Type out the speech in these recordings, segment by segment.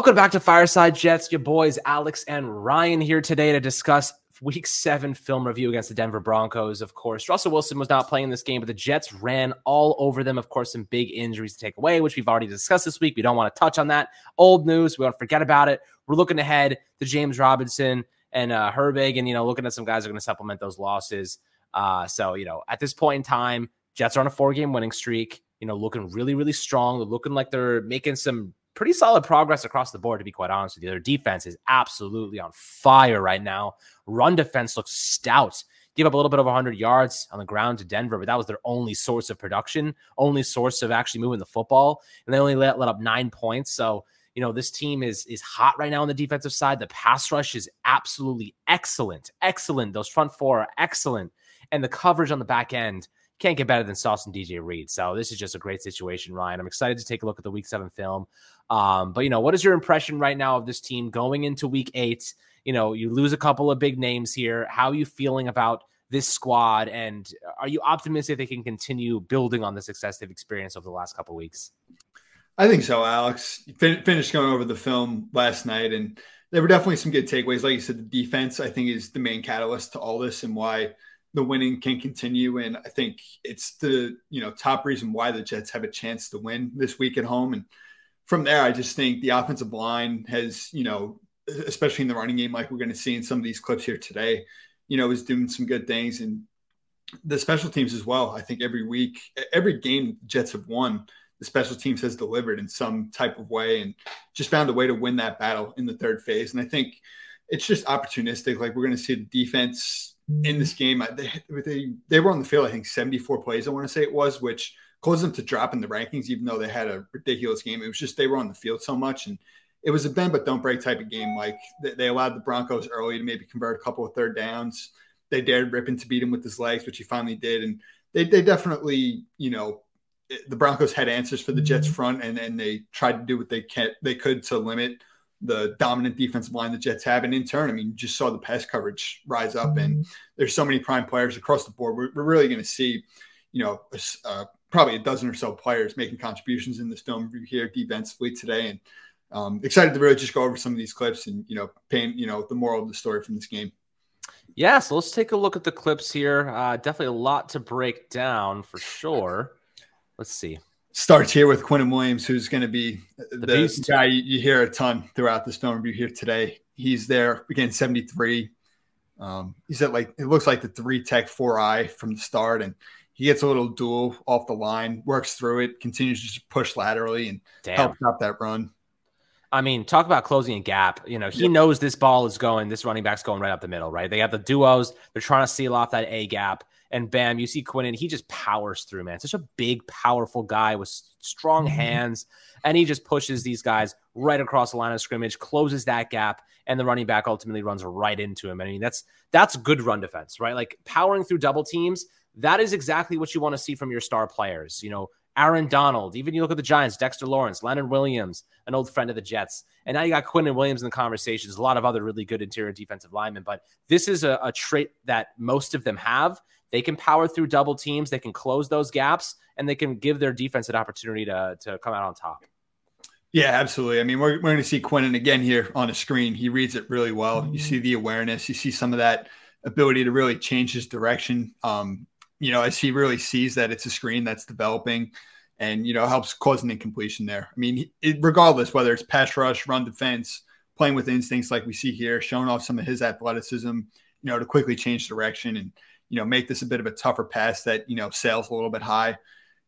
Welcome back to Fireside Jets. Your boys Alex and Ryan here today to discuss week seven film review against the Denver Broncos. Of course, Russell Wilson was not playing this game, but the Jets ran all over them. Of course, some big injuries to take away, which we've already discussed this week. We don't want to touch on that. Old news. We don't forget about it. We're looking ahead to James Robinson and uh, Herbig, and you know, looking at some guys are going to supplement those losses. Uh, so you know, at this point in time, Jets are on a four-game winning streak. You know, looking really, really strong. They're looking like they're making some pretty solid progress across the board, to be quite honest with you. Their defense is absolutely on fire right now. Run defense looks stout. Give up a little bit over 100 yards on the ground to Denver, but that was their only source of production, only source of actually moving the football. And they only let, let up nine points. So, you know, this team is is hot right now on the defensive side. The pass rush is absolutely excellent. Excellent. Those front four are excellent. And the coverage on the back end can't get better than Sauce and DJ Reed. So this is just a great situation, Ryan. I'm excited to take a look at the week seven film. Um, but you know, what is your impression right now of this team going into week eight? You know, you lose a couple of big names here. How are you feeling about this squad? And are you optimistic they can continue building on the success they've experienced over the last couple of weeks? I think so, Alex. Fin- finished going over the film last night, and there were definitely some good takeaways. Like you said, the defense, I think, is the main catalyst to all this and why the winning can continue. And I think it's the you know top reason why the Jets have a chance to win this week at home. And from there, I just think the offensive line has, you know, especially in the running game, like we're going to see in some of these clips here today, you know, is doing some good things. And the special teams as well. I think every week, every game Jets have won, the special teams has delivered in some type of way and just found a way to win that battle in the third phase. And I think it's just opportunistic. Like we're going to see the defense in this game. They, they, they were on the field, I think 74 plays, I want to say it was, which – caused them to drop in the rankings, even though they had a ridiculous game. It was just they were on the field so much, and it was a bend but don't break type of game. Like they allowed the Broncos early to maybe convert a couple of third downs. They dared Rypien to beat him with his legs, which he finally did, and they they definitely you know the Broncos had answers for the Jets mm-hmm. front, and then they tried to do what they can they could to limit the dominant defensive line the Jets have. And in turn, I mean, you just saw the pass coverage rise up, and mm-hmm. there's so many prime players across the board. We're, we're really going to see, you know, a probably a dozen or so players making contributions in this film here defensively today. And um, excited to really just go over some of these clips and, you know, paint, you know, the moral of the story from this game. Yeah, so let's take a look at the clips here. Uh, definitely a lot to break down for sure. Let's see. Starts here with Quinnen Williams, who's going to be the, the guy you, hear a ton throughout this film review here today. He's there again, 73. Um, he's at like, it looks like the three tech four eye from the start. And he gets a little duel off the line, works through it, continues to push laterally and Damn. help stop that run. I mean, talk about closing a gap. You know, he yep. knows this ball is going, this running back's going right up the middle, right? They have the duos, they're trying to seal off that A gap. And bam, you see Quinnen, he just powers through, man. Such a big, powerful guy with strong mm-hmm. hands. And he just pushes these guys right across the line of scrimmage, closes that gap, and the running back ultimately runs right into him. I mean, that's that's good run defense, right? Like powering through double teams that is exactly what you want to see from your star players. You know, Aaron Donald, even you look at the Giants, Dexter Lawrence, Leonard Williams, an old friend of the Jets. And now you got Quinnen Williams in the conversations, a lot of other really good interior defensive linemen, but this is a, a trait that most of them have. They can power through double teams, they can close those gaps, and they can give their defense an opportunity to, to come out on top. Yeah, absolutely. I mean, we're, we're going to see Quinnen again here on a screen. He reads it really well. You see the awareness, you see some of that ability to really change his direction. Um, you know, as he really sees that it's a screen that's developing and, you know, helps cause an incompletion there. I mean, it, regardless, whether it's pass rush, run defense, playing with instincts like we see here, showing off some of his athleticism, you know, to quickly change direction and, you know, make this a bit of a tougher pass that, you know, sails a little bit high.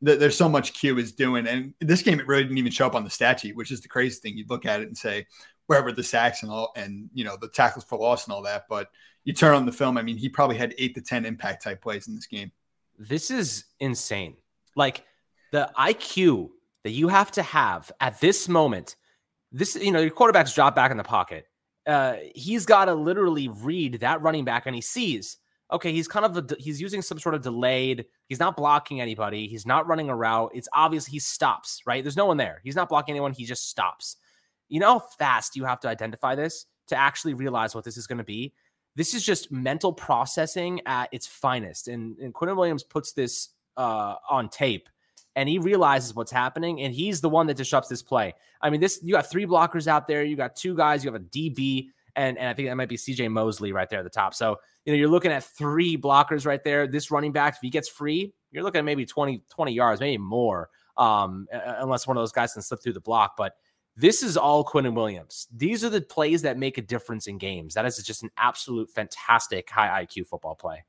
There's so much Q is doing. And this game, it really didn't even show up on the stat sheet, which is the crazy thing. You'd look at it and say, wherever the sacks and all, and, you know, the tackles for loss and all that. But you turn on the film, I mean, he probably had eight to 10 impact type plays in this game this is insane. Like the IQ that you have to have at this moment, this, you know, your quarterback's drop back in the pocket. Uh, he's got to literally read that running back and he sees, okay, he's kind of, a, he's using some sort of delayed, he's not blocking anybody. He's not running a route. It's obvious he stops, right? There's no one there. He's not blocking anyone. He just stops. You know how fast you have to identify this to actually realize what this is going to be? This is just mental processing at its finest. And, and Quinnen Williams puts this uh, on tape. and he realizes what's happening, and he's the one that disrupts this play. I mean, this you got three blockers out there, you got two guys, you have a DB, and, and I think that might be CJ Mosley right there at the top. So, you know, you're looking at three blockers right there. This running back, if he gets free, you're looking at maybe 20, 20 yards, maybe more, um, unless one of those guys can slip through the block. But this is all Quinnen Williams. These are the plays that make a difference in games. That is just an absolute fantastic high IQ football play.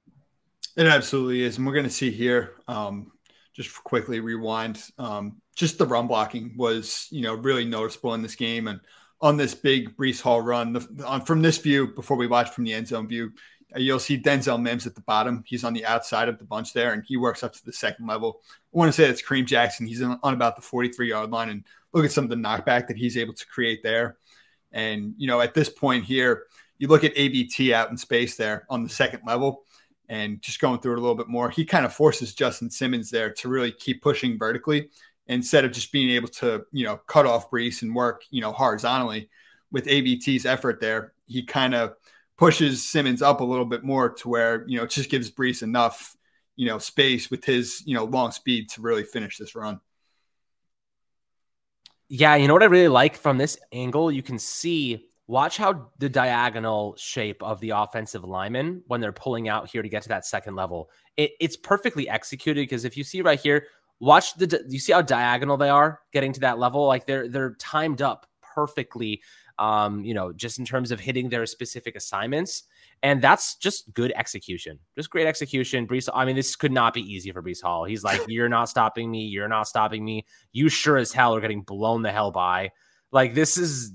It absolutely is. And we're going to see here, um, just quickly rewind, um, just the run blocking was, you know, really noticeable in this game. And on this big Breece Hall run, the, on, from this view, before we watch from the end zone view, uh, you'll see Denzel Mims at the bottom. He's on the outside of the bunch there, and he works up to the second level. I want to say it's Kareem Jackson. He's on, on about the 43 yard line, and look at some of the knockback that he's able to create there. And, you know, at this point here, you look at AVT out in space there on the second level and just going through it a little bit more, he kind of forces Justin Simmons there to really keep pushing vertically instead of just being able to, you know, cut off Breece and work, you know, horizontally with AVT's effort there. He kind of pushes Simmons up a little bit more to where, you know, it just gives Breece enough, you know, space with his, you know, long speed to really finish this run. Yeah, you know what I really like from this angle? You can see, watch how the diagonal shape of the offensive lineman when they're pulling out here to get to that second level. It, it's perfectly executed because if you see right here, watch the you see how diagonal they are getting to that level. Like they're they're timed up perfectly. Um, you know, just in terms of hitting their specific assignments. And that's just good execution, just great execution. Breece, I mean, this could not be easy for Breece Hall. He's like, You're not stopping me. You're not stopping me. You sure as hell are getting blown the hell by. Like, this is,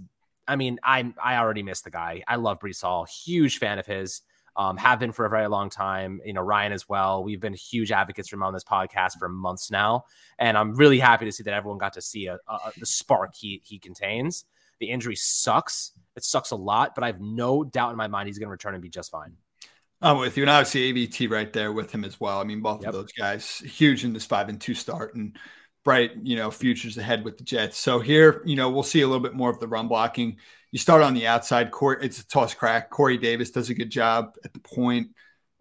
I mean, I I already missed the guy. I love Breece Hall, huge fan of his. Um, have been for a very long time. You know, Ryan as well. We've been huge advocates for him on this podcast for months now, and I'm really happy to see that everyone got to see a, a, the spark he he contains. The injury sucks. It sucks a lot, but I have no doubt in my mind he's going to return and be just fine. I'm with you. And obviously AVT right there with him as well. I mean, both yep. of those guys huge in this five and two start and bright, you know, futures ahead with the Jets. So here, you know, we'll see a little bit more of the run blocking. You start on the outside court. It's a toss crack. Corey Davis does a good job at the point.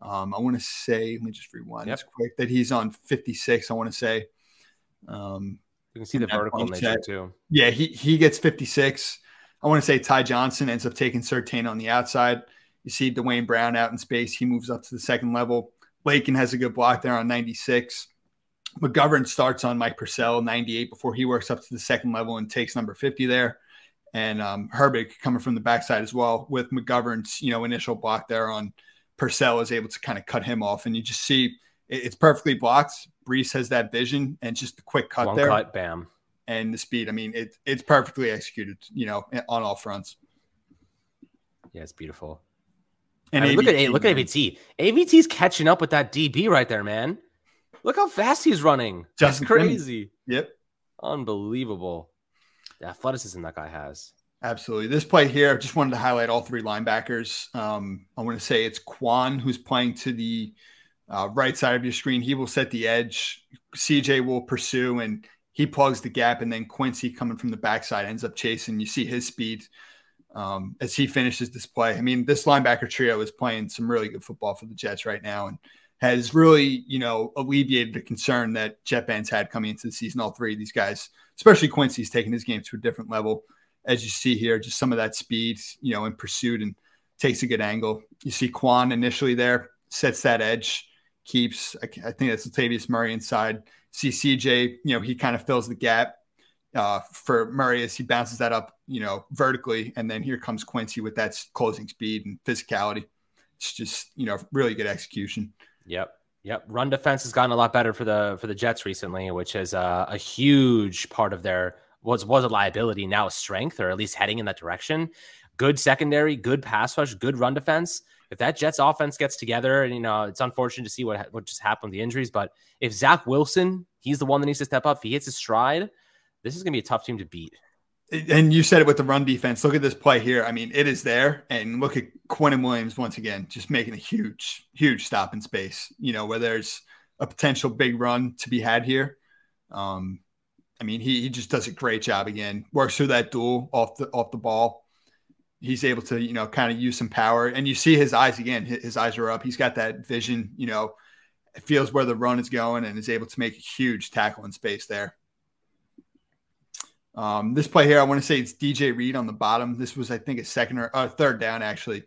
Um, I want to say, let me just rewind yep. quick, that he's on 56. I want to say. Um, you can see the vertical nature too. Yeah, he he gets 56. I want to say Ty Johnson ends up taking Surtain on the outside. You see Duane Brown out in space. He moves up to the second level. Laken has a good block there on 96. McGovern starts on Mike Purcell 98 before he works up to the second level and takes number 50 there. And um, Herbig coming from the backside as well with McGovern's you know initial block there on Purcell is able to kind of cut him off. And you just see it's perfectly blocked. Breece has that vision and just a quick cut One there. Cut, bam. And the speed. I mean, it, it's perfectly executed, you know, on all fronts. Yeah, it's beautiful. And I mean, look at look at AVT. AVT's catching up with that DB right there, man. Look how fast he's running. Just crazy. Yep. Unbelievable. The athleticism that guy has. Absolutely. This play here, I just wanted to highlight all three linebackers. Um, I want to say it's Kwon who's playing to the uh, right side of your screen. He will set the edge. CJ will pursue and he plugs the gap. And then Quincy coming from the backside ends up chasing. You see his speed um, as he finishes this play. I mean, this linebacker trio is playing some really good football for the Jets right now and has really, you know, alleviated the concern that Jet fans had coming into the season. All three of these guys, especially Quincy's taking his game to a different level. As you see here, just some of that speed, you know, in pursuit and takes a good angle. You see Kwon initially there, sets that edge keeps. I, I think that's Latavius Murray inside. See CJ, you know, he kind of fills the gap uh, for Murray as he bounces that up, you know, vertically, and then here comes Quincy with that closing speed and physicality. It's just you know really good execution. Yep. Yep, run defense has gotten a lot better for the for the Jets recently, which is a, a huge part of their was was a liability now a strength, or at least heading in that direction. Good secondary, good pass rush, good run defense if that Jets offense gets together, and you know, it's unfortunate to see what what just happened with the injuries, but if Zach Wilson, he's the one that needs to step up. If he hits his stride, this is going to be a tough team to beat. And you said it with the run defense. Look at this play here. I mean, it is there. And look at Quinnen Williams once again, just making a huge, huge stop in space, you know, where there's a potential big run to be had here. Um, I mean, he, he just does a great job again. Works through that duel off the off the ball he's able to you know kind of use some power and you see his eyes again his, eyes are up he's got that vision you know feels where the run is going and is able to make a huge tackle in space there. Um, this play here, I want to say it's DJ Reed on the bottom. This was, I think, a second or uh, third down actually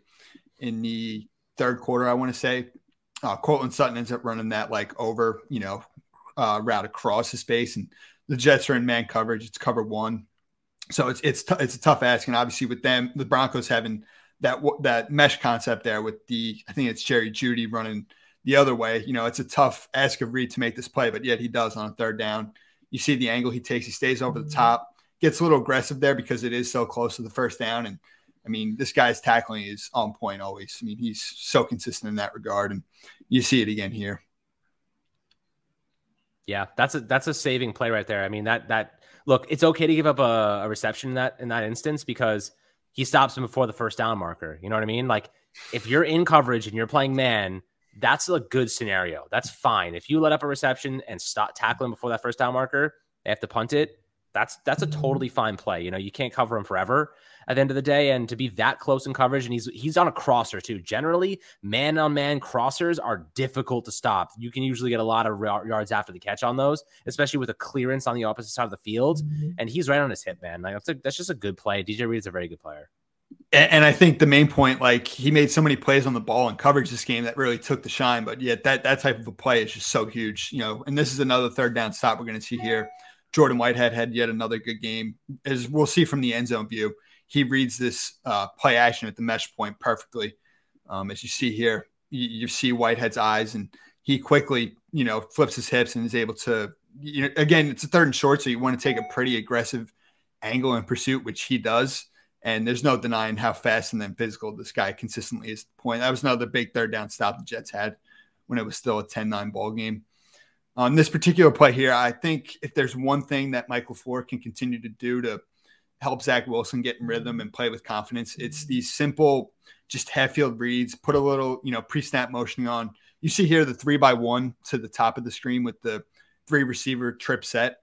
in the third quarter. I want to say uh, Courtland Sutton ends up running that like over, you know, uh, route across his space, and the Jets are in man coverage. It's cover one, so it's it's t- it's a tough ask. And obviously, with them, the Broncos having that that mesh concept there with the, I think it's Jerry Jeudy running the other way. You know, it's a tough ask of Reed to make this play, but yet he does on a third down. You see the angle he takes. He stays over the mm-hmm. top, gets a little aggressive there because it is so close to the first down. And I mean, this guy's tackling is on point always. I mean, he's so consistent in that regard, and you see it again here. Yeah, that's a that's a saving play right there. I mean, that that look, it's okay to give up a, a reception in that in that instance because he stops him before the first down marker. You know what I mean? Like if you're in coverage and you're playing man, that's a good scenario. That's fine. If you let up a reception and stop tackling before that first down marker, they have to punt it. That's that's a totally fine play. You know, you can't cover him forever at the end of the day, and to be that close in coverage, and he's he's on a crosser too. Generally, man on man crossers are difficult to stop. You can usually get a lot of yards after the catch on those, especially with a clearance on the opposite side of the field. Mm-hmm. And he's right on his hip, man. Like that's a, that's just a good play. DJ Reed is a very good player. And, I think the main point, like he made so many plays on the ball and coverage this game that really took the shine. But yet that that type of a play is just so huge, you know. And this is another third down stop we're going to see here. Jordan Whitehead had yet another good game. As we'll see from the end zone view, he reads this uh, play action at the mesh point perfectly. Um, as you see here, you, you, see Whitehead's eyes, and he quickly, you know, flips his hips and is able to. You know, again, it's a third and short, so you want to take a pretty aggressive angle in pursuit, which he does. And there's no denying how fast and then physical this guy consistently is. Point that was another big third down stop the Jets had when it was still a 10-9 ball game on this particular play here, I think if there's one thing that Michael LaFleur can continue to do to help Zach Wilson get in rhythm and play with confidence, it's these simple, just half field reads, put a little, you know, pre snap motioning on. You see here the three by one to the top of the screen with the three receiver trip set.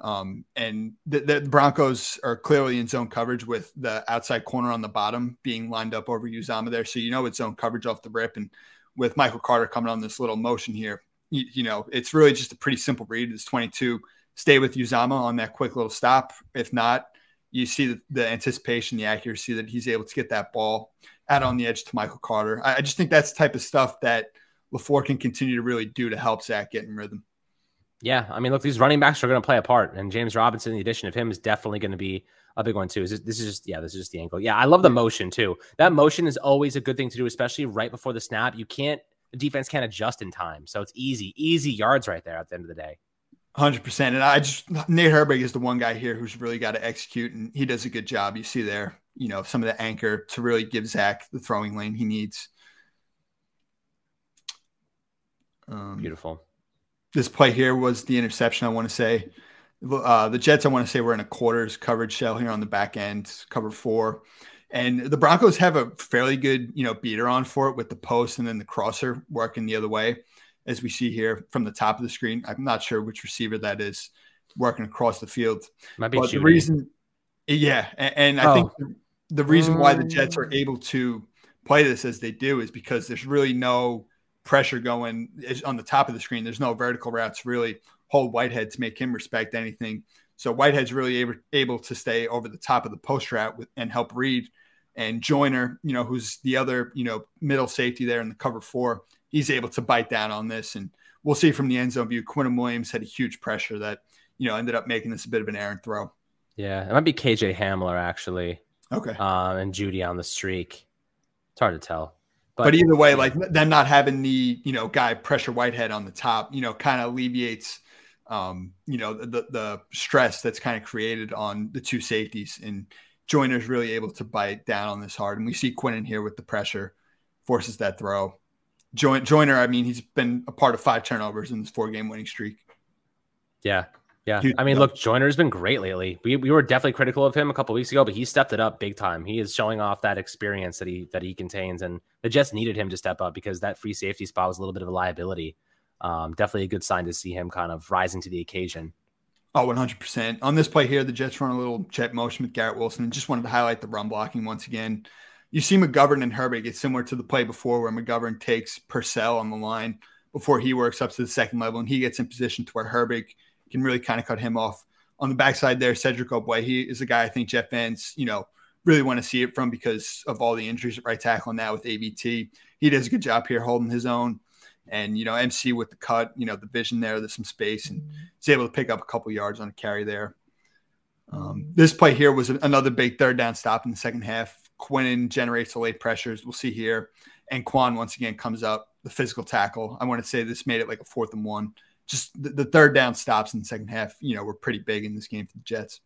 Um, and the, the, Broncos are clearly in zone coverage with the outside corner on the bottom being lined up over Uzomah there. So you know it's zone coverage off the rip. And with Michael Carter coming on this little motion here, you, you, know, it's really just a pretty simple read. It's 22. Stay with Uzomah on that quick little stop. If not, you see the, the, anticipation, the accuracy that he's able to get that ball out on the edge to Michael Carter. I, I just think that's the type of stuff that LaFleur can continue to really do to help Zach get in rhythm. Yeah, I mean, look, these running backs are going to play a part, and James Robinson, the addition of him, is definitely going to be a big one too. This, this is just yeah, this is just the angle. Yeah, I love the motion too. That motion is always a good thing to do, especially right before the snap. You can't the defense can't adjust in time. So it's easy, easy yards right there at the end of the day. Hundred percent. And I just Nate Herbig is the one guy here who's really got to execute, and he does a good job. You see there, you know, some of the anchor to really give Zach the throwing lane he needs. Um, Beautiful. This play here was the interception. I want to say uh, the Jets. I want to say we're in a quarters coverage shell here on the back end, cover four. And the Broncos have a fairly good, you know, beater on for it with the post and then the crosser working the other way, as we see here from the top of the screen. I'm not sure which receiver that is working across the field. Might be but the reason, yeah, and, and I oh. think the, the reason why the Jets are mm. able to play this as they do is because there's really no pressure going on the top of the screen. There's no vertical routes really hold Whitehead to make him respect anything. So Whitehead's really able, able to stay over the top of the post route with, and help Reed and Joyner, you know, who's the other, you know, middle safety there in the cover four, he's able to bite down on this. And we'll see from the end zone view, Quinnen Williams had a huge pressure that, you know, ended up making this a bit of an errant throw. Yeah, it might be KJ Hamler actually. Okay. Um, and Jeudy on the streak. It's hard to tell. But, but either way, like them not having the, you know, guy pressure Whitehead on the top, you know, kind of alleviates um, you know, the the stress that's kind of created on the two safeties. And Joyner's really able to bite down on this hard. And we see Quinnen here with the pressure, forces that throw. Joyner, I mean, he's been a part of five turnovers in this four game winning streak. Yeah. Yeah. I mean, look, Joyner's been great lately. We, we were definitely critical of him a couple weeks ago, but he stepped it up big time. He is showing off that experience that he that he contains. And the Jets needed him to step up because that free safety spot was a little bit of a liability. Um, definitely a good sign to see him kind of rising to the occasion. Oh, 100%. On this play here, the Jets run a little jet motion with Garrett Wilson. And just wanted to highlight the run blocking once again. You see McGovern and Herbig. It's similar to the play before where McGovern takes Purcell on the line, before he works up to the second level and he gets in position to where Herbig can really kind of cut him off. On the backside there, Cedric Ogbuehi, he is a guy I think Jeff fans, you know, really want to see it from because of all the injuries at right tackle now with AVT. He does a good job here holding his own. And, you know, MC with the cut, you know, the vision there, there's some space and he's able to pick up a couple yards on a carry there. Um, this play here was another big third down stop in the second half. Quinnen generates the late pressures. We'll see here. And Kwon once again comes up, the physical tackle. I want to say this made it like a fourth and one. Just the, the third down stops in the second half, you know, were pretty big in this game for the Jets.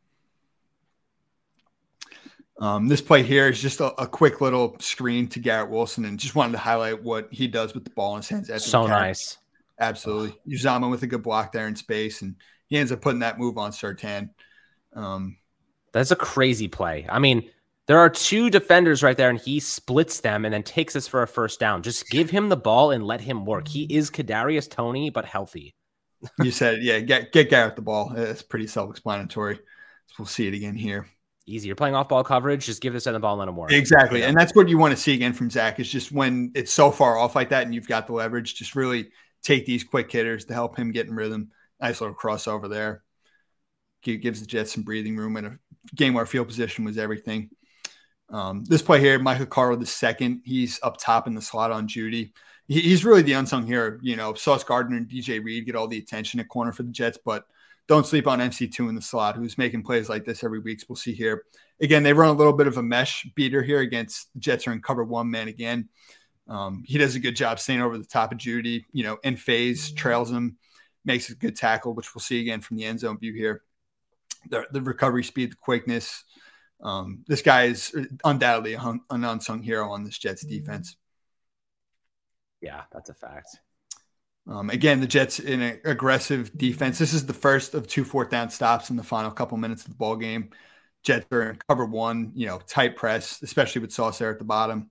Um, this play here is just a, a, quick little screen to Garrett Wilson, and just wanted to highlight what he does with the ball in his hands. So nice, absolutely. Uzomah with a good block there in space, and he ends up putting that move on Surtain. Um, That's a crazy play. I mean, there are two defenders right there, and he splits them and then takes us for a first down. Just give him the ball and let him work. He is Kadarius Toney, but healthy. you said, yeah, get get Garrett the ball. It's pretty self-explanatory. So we'll see it again here easy. You're playing off ball coverage. Just give this end the ball and let him work. Exactly. And that's what you want to see again from Zach is just when it's so far off like that and you've got the leverage, just really take these quick hitters to help him get in rhythm. Nice little crossover there. Gives the Jets some breathing room in a game where field position was everything. Um, this play here, Michael Carter the second, he's up top in the slot on Jeudy. He, he's really the unsung hero. You know, Sauce Gardner and DJ Reed get all the attention at corner for the Jets, but don't sleep on MC2 in the slot, who's making plays like this every week. So we'll see here. Again, they run a little bit of a mesh beater here against the Jets are in cover one man again. Um, he does a good job staying over the top of Jeudy, you know, in phase, trails him, makes a good tackle, which we'll see again from the end zone view here. The, the recovery speed, the quickness. Um, this guy is undoubtedly an unsung hero on this Jets defense. Yeah, that's a fact. Um, again, the Jets in an aggressive defense. This is the first of two fourth down stops in the final couple minutes of the ball game. Jets are in cover one, you know, tight press, especially with Sauce there at the bottom.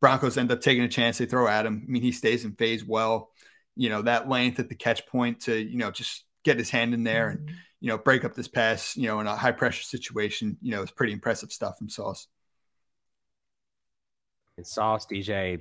Broncos end up taking a chance. They throw at him. I mean, he stays in phase well. You know, that length at the catch point to, you know, just get his hand in there and, you know, break up this pass, you know, in a high pressure situation, you know, it's pretty impressive stuff from Sauce. And Sauce, DJ,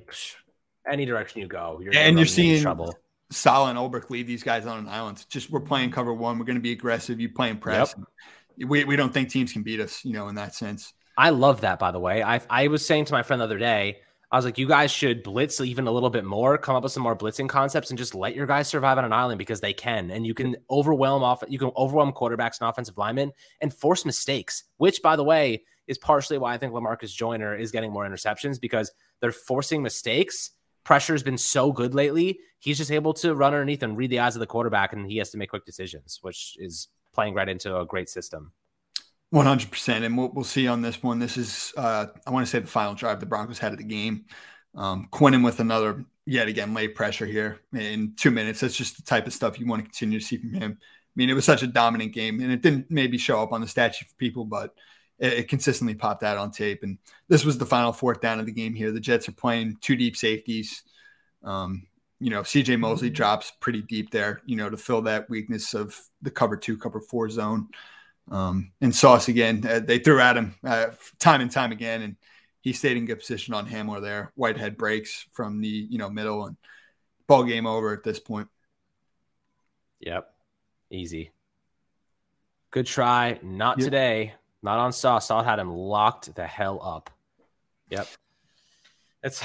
any direction you go, you're and you're seeing trouble Saleh and Ulbrich leave these guys on an island. Just we're playing cover one. We're going to be aggressive. You playing press. Yep. We, we don't think teams can beat us, you know, in that sense. I love that, by the way. I, I was saying to my friend the other day, I was like, you guys should blitz even a little bit more, come up with some more blitzing concepts, and just let your guys survive on an island because they can. And you can overwhelm off, you can overwhelm quarterbacks and offensive linemen and force mistakes, which, by the way, is partially why I think Lamarcus Joyner is getting more interceptions because they're forcing mistakes pressure has been so good lately. He's just able to run underneath and read the eyes of the quarterback, and he has to make quick decisions, which is playing right into a great system. 100%. And we'll, we'll see on this one. This is, uh, I want to say, the final drive the Broncos had of the game. Um, Quinnen with another, yet again, late pressure here in two minutes. That's just the type of stuff you want to continue to see from him. I mean, it was such a dominant game, and it didn't maybe show up on the stat sheet for people, but it, it, consistently popped out on tape. And this was the final fourth down of the game here. The Jets are playing two deep safeties. Um, you know, CJ Mosley drops pretty deep there, you know, to fill that weakness of the cover two, cover four zone. Um, and Sauce again, uh, they threw at him uh, time and time again, and he stayed in good position on Hamler there. Whitehead breaks from the you know middle, and ball game over at this point. Yep, easy. Good try, not yep. today. Not on Saw. Saw had him locked the hell up. Yep. It's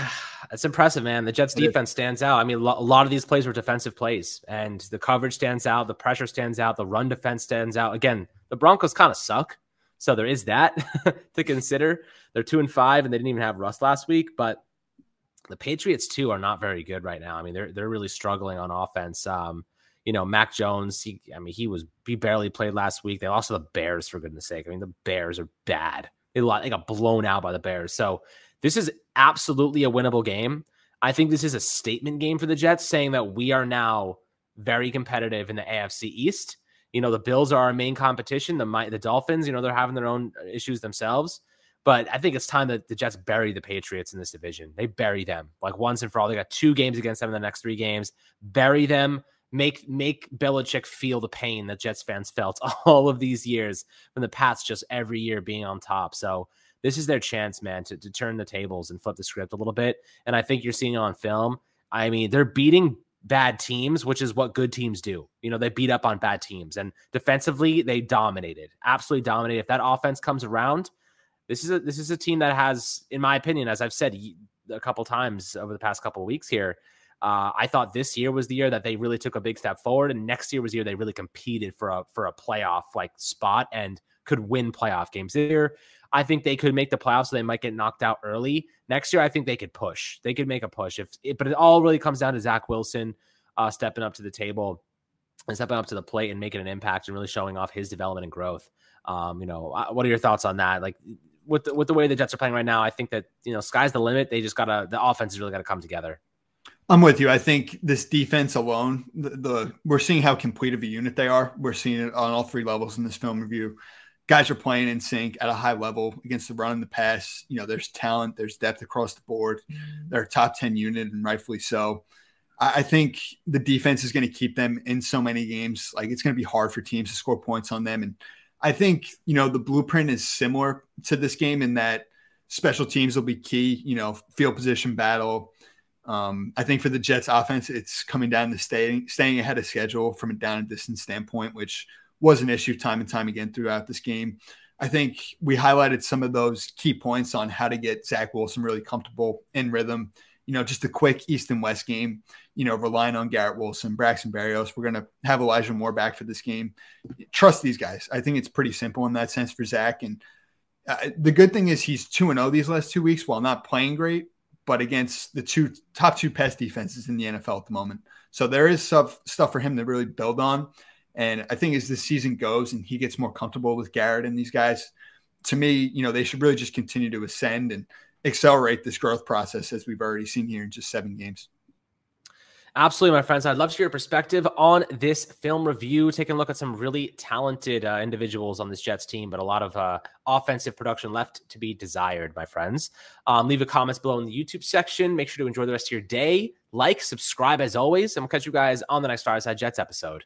it's impressive, man. The Jets defense stands out. I mean, a lot of these plays were defensive plays, and the coverage stands out, the pressure stands out, the run defense stands out. Again, the Broncos kind of suck, so there is that to consider. They're two and five, and they didn't even have Russ last week, but the Patriots too are not very good right now. I mean, they're they're really struggling on offense. Um, you know, Mac Jones, he, I mean, he was, he barely played last week. They lost to the Bears, for goodness sake. I mean, the Bears are bad. They, got blown out by the Bears. So this is absolutely a winnable game. I think this is a statement game for the Jets, saying that we are now very competitive in the AFC East. You know, the Bills are our main competition. The the Dolphins, you know, they're having their own issues themselves. But I think it's time that the Jets bury the Patriots in this division. They bury them like once and for all. They got two games against them in the next three games. Bury them make make Belichick feel the pain that Jets fans felt all of these years from the Pats just every year being on top. So this is their chance, man, to, to turn the tables and flip the script a little bit. And I think you're seeing it on film. I mean, they're beating bad teams, which is what good teams do. You know, they beat up on bad teams and defensively they dominated, absolutely dominated. If that offense comes around, this is a this is a team that has, in my opinion, as I've said a couple times over the past couple of weeks here, uh, I thought this year was the year that they really took a big step forward, and next year was the year they really competed for a for a playoff like spot and could win playoff games. This year, I think they could make the playoffs, so they might get knocked out early. Next year, I think they could push. They could make a push. If it, but it all really comes down to Zach Wilson uh, stepping up to the table and stepping up to the plate and making an impact and really showing off his development and growth. Um, you know, uh, what are your thoughts on that? Like with the, with the way the Jets are playing right now, I think that you know sky's the limit. They just gotta the offense has really got to come together. I'm with you. I think this defense alone, the, the, we're seeing how complete of a unit they are. We're seeing it on all three levels in this film review. Guys are playing in sync at a high level against the run and the pass. You know, there's talent, there's depth across the board. They're a top 10 unit and rightfully so. I, I think the defense is going to keep them in so many games. Like it's going to be hard for teams to score points on them. And I think, you know, the blueprint is similar to this game in that special teams will be key, you know, field position battle, um, I think for the Jets offense, it's coming down to staying staying ahead of schedule from a down and distance standpoint, which was an issue time and time again throughout this game. I think we highlighted some of those key points on how to get Zach Wilson really comfortable in rhythm. You know, just a quick East and West game, you know, relying on Garrett Wilson, Braxton Berrios. We're going to have Elijah Moore back for this game. Trust these guys. I think it's pretty simple in that sense for Zach. And uh, the good thing is he's 2 0 these last two weeks while not playing great but against the two top two pass defenses in the NFL at the moment. So there is stuff stuff for him to really build on. And I think as the season goes and he gets more comfortable with Garrett and these guys, to me, you know, they should really just continue to ascend and accelerate this growth process as we've already seen here in just seven games. Absolutely, my friends. I'd love to hear your perspective on this film review, taking a look at some really talented uh, individuals on this Jets team, but a lot of uh, offensive production left to be desired, my friends. Um, leave a comments below in the YouTube section. Make sure to enjoy the rest of your day. Like, subscribe as always, and we'll catch you guys on the next Fireside Jets episode.